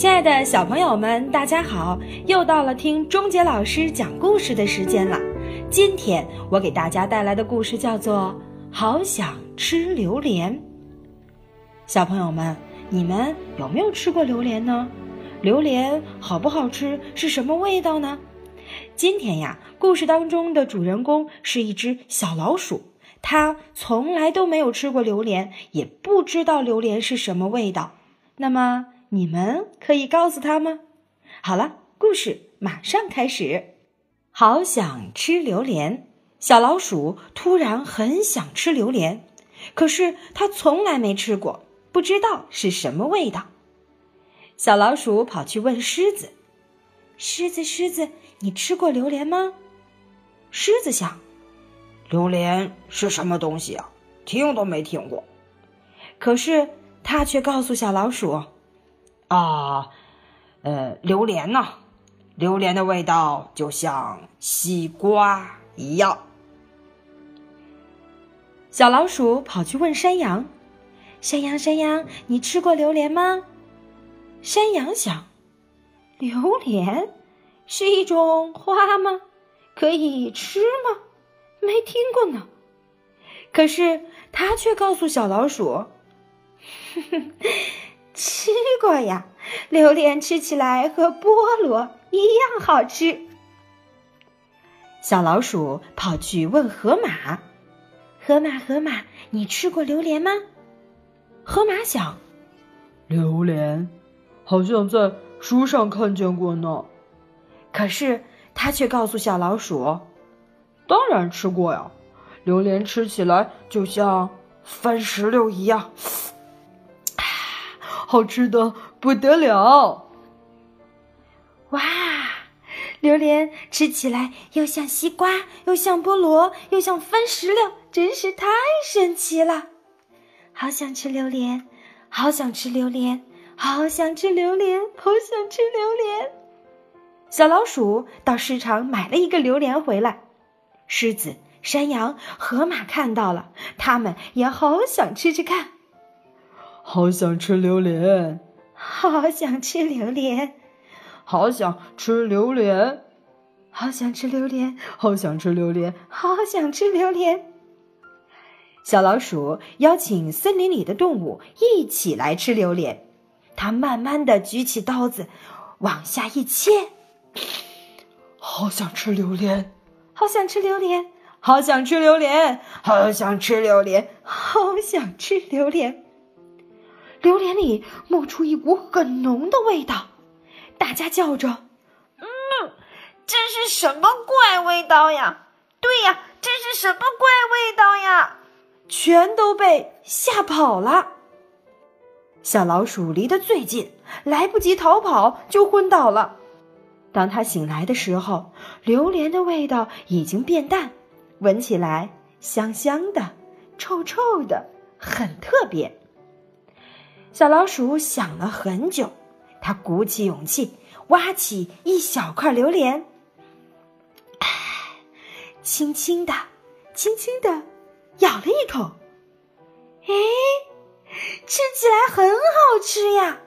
亲爱的小朋友们，大家好！又到了听钟杰老师讲故事的时间了。今天我给大家带来的故事叫做《好想吃榴莲》。小朋友们，你们有没有吃过榴莲呢？榴莲好不好吃？是什么味道呢？今天呀，故事当中的主人公是一只小老鼠，它从来都没有吃过榴莲，也不知道榴莲是什么味道。那么，你们可以告诉他吗？好了，故事马上开始。好想吃榴莲，小老鼠突然很想吃榴莲，可是它从来没吃过，不知道是什么味道。小老鼠跑去问狮子：“狮子，狮子，你吃过榴莲吗？”狮子想：“榴莲是什么东西啊？听都没听过。”可是他却告诉小老鼠。啊，呃，榴莲呢？榴莲的味道就像西瓜一样。小老鼠跑去问山羊：“山羊，山羊，你吃过榴莲吗？”山羊想：“榴莲是一种花吗？可以吃吗？没听过呢。”可是他却告诉小老鼠：“哼哼。”吃过呀，榴莲吃起来和菠萝一样好吃。小老鼠跑去问河马：“河马，河马，你吃过榴莲吗？”河马想：“榴莲好像在书上看见过呢。”可是他却告诉小老鼠：“当然吃过呀，榴莲吃起来就像番石榴一样。”好吃的不得了！哇，榴莲吃起来又像西瓜，又像菠萝，又像番石榴，真是太神奇了！好想吃榴莲，好想吃榴莲，好想吃榴莲，好想吃榴莲！小老鼠到市场买了一个榴莲回来，狮子、山羊、河马看到了，他们也好想吃吃看。好想吃榴莲，好想吃榴莲，好想吃榴莲，好想吃榴莲，好想吃榴莲，好想吃榴莲。小老鼠邀请森林里的动物一起来吃榴莲，它慢慢的举起刀子，往下一切。好想吃榴莲，好想吃榴莲，好想吃榴莲，好想吃榴莲，好想吃榴莲。榴莲里冒出一股很浓的味道，大家叫着：“嗯，这是什么怪味道呀？”“对呀，这是什么怪味道呀？”全都被吓跑了。小老鼠离得最近，来不及逃跑就昏倒了。当他醒来的时候，榴莲的味道已经变淡，闻起来香香的、臭臭的，很特别。小老鼠想了很久，它鼓起勇气，挖起一小块榴莲，轻轻的、轻轻的咬了一口。哎，吃起来很好吃呀！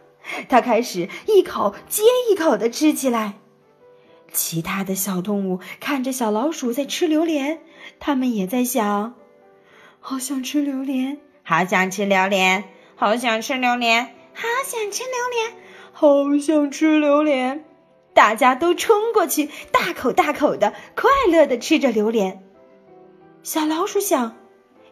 它开始一口接一口的吃起来。其他的小动物看着小老鼠在吃榴莲，他们也在想：好想吃榴莲，好想吃榴莲。好想吃榴莲，好想吃榴莲，好想吃榴莲！大家都冲过去，大口大口的，快乐的吃着榴莲。小老鼠想，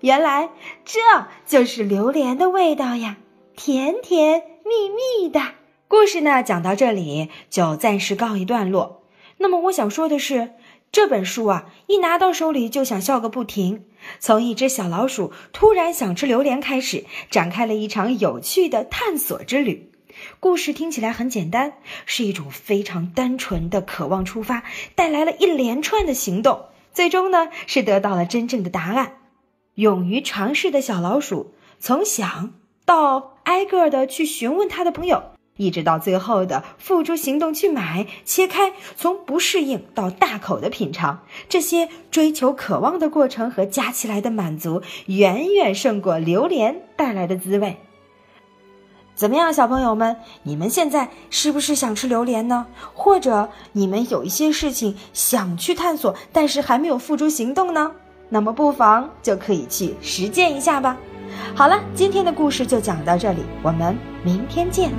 原来这就是榴莲的味道呀，甜甜蜜蜜的。故事呢，讲到这里就暂时告一段落。那么我想说的是。这本书啊，一拿到手里就想笑个不停。从一只小老鼠突然想吃榴莲开始，展开了一场有趣的探索之旅。故事听起来很简单，是一种非常单纯的渴望出发，带来了一连串的行动，最终呢是得到了真正的答案。勇于尝试的小老鼠，从想到挨个的去询问他的朋友。一直到最后的付诸行动去买切开从不适应到大口的品尝。这些追求渴望的过程和加起来的满足远远胜过榴莲带来的滋味。怎么样小朋友们你们现在是不是想吃榴莲呢？或者你们有一些事情想去探索但是还没有付诸行动呢？那么不妨就可以去实践一下吧。好了今天的故事就讲到这里我们明天见。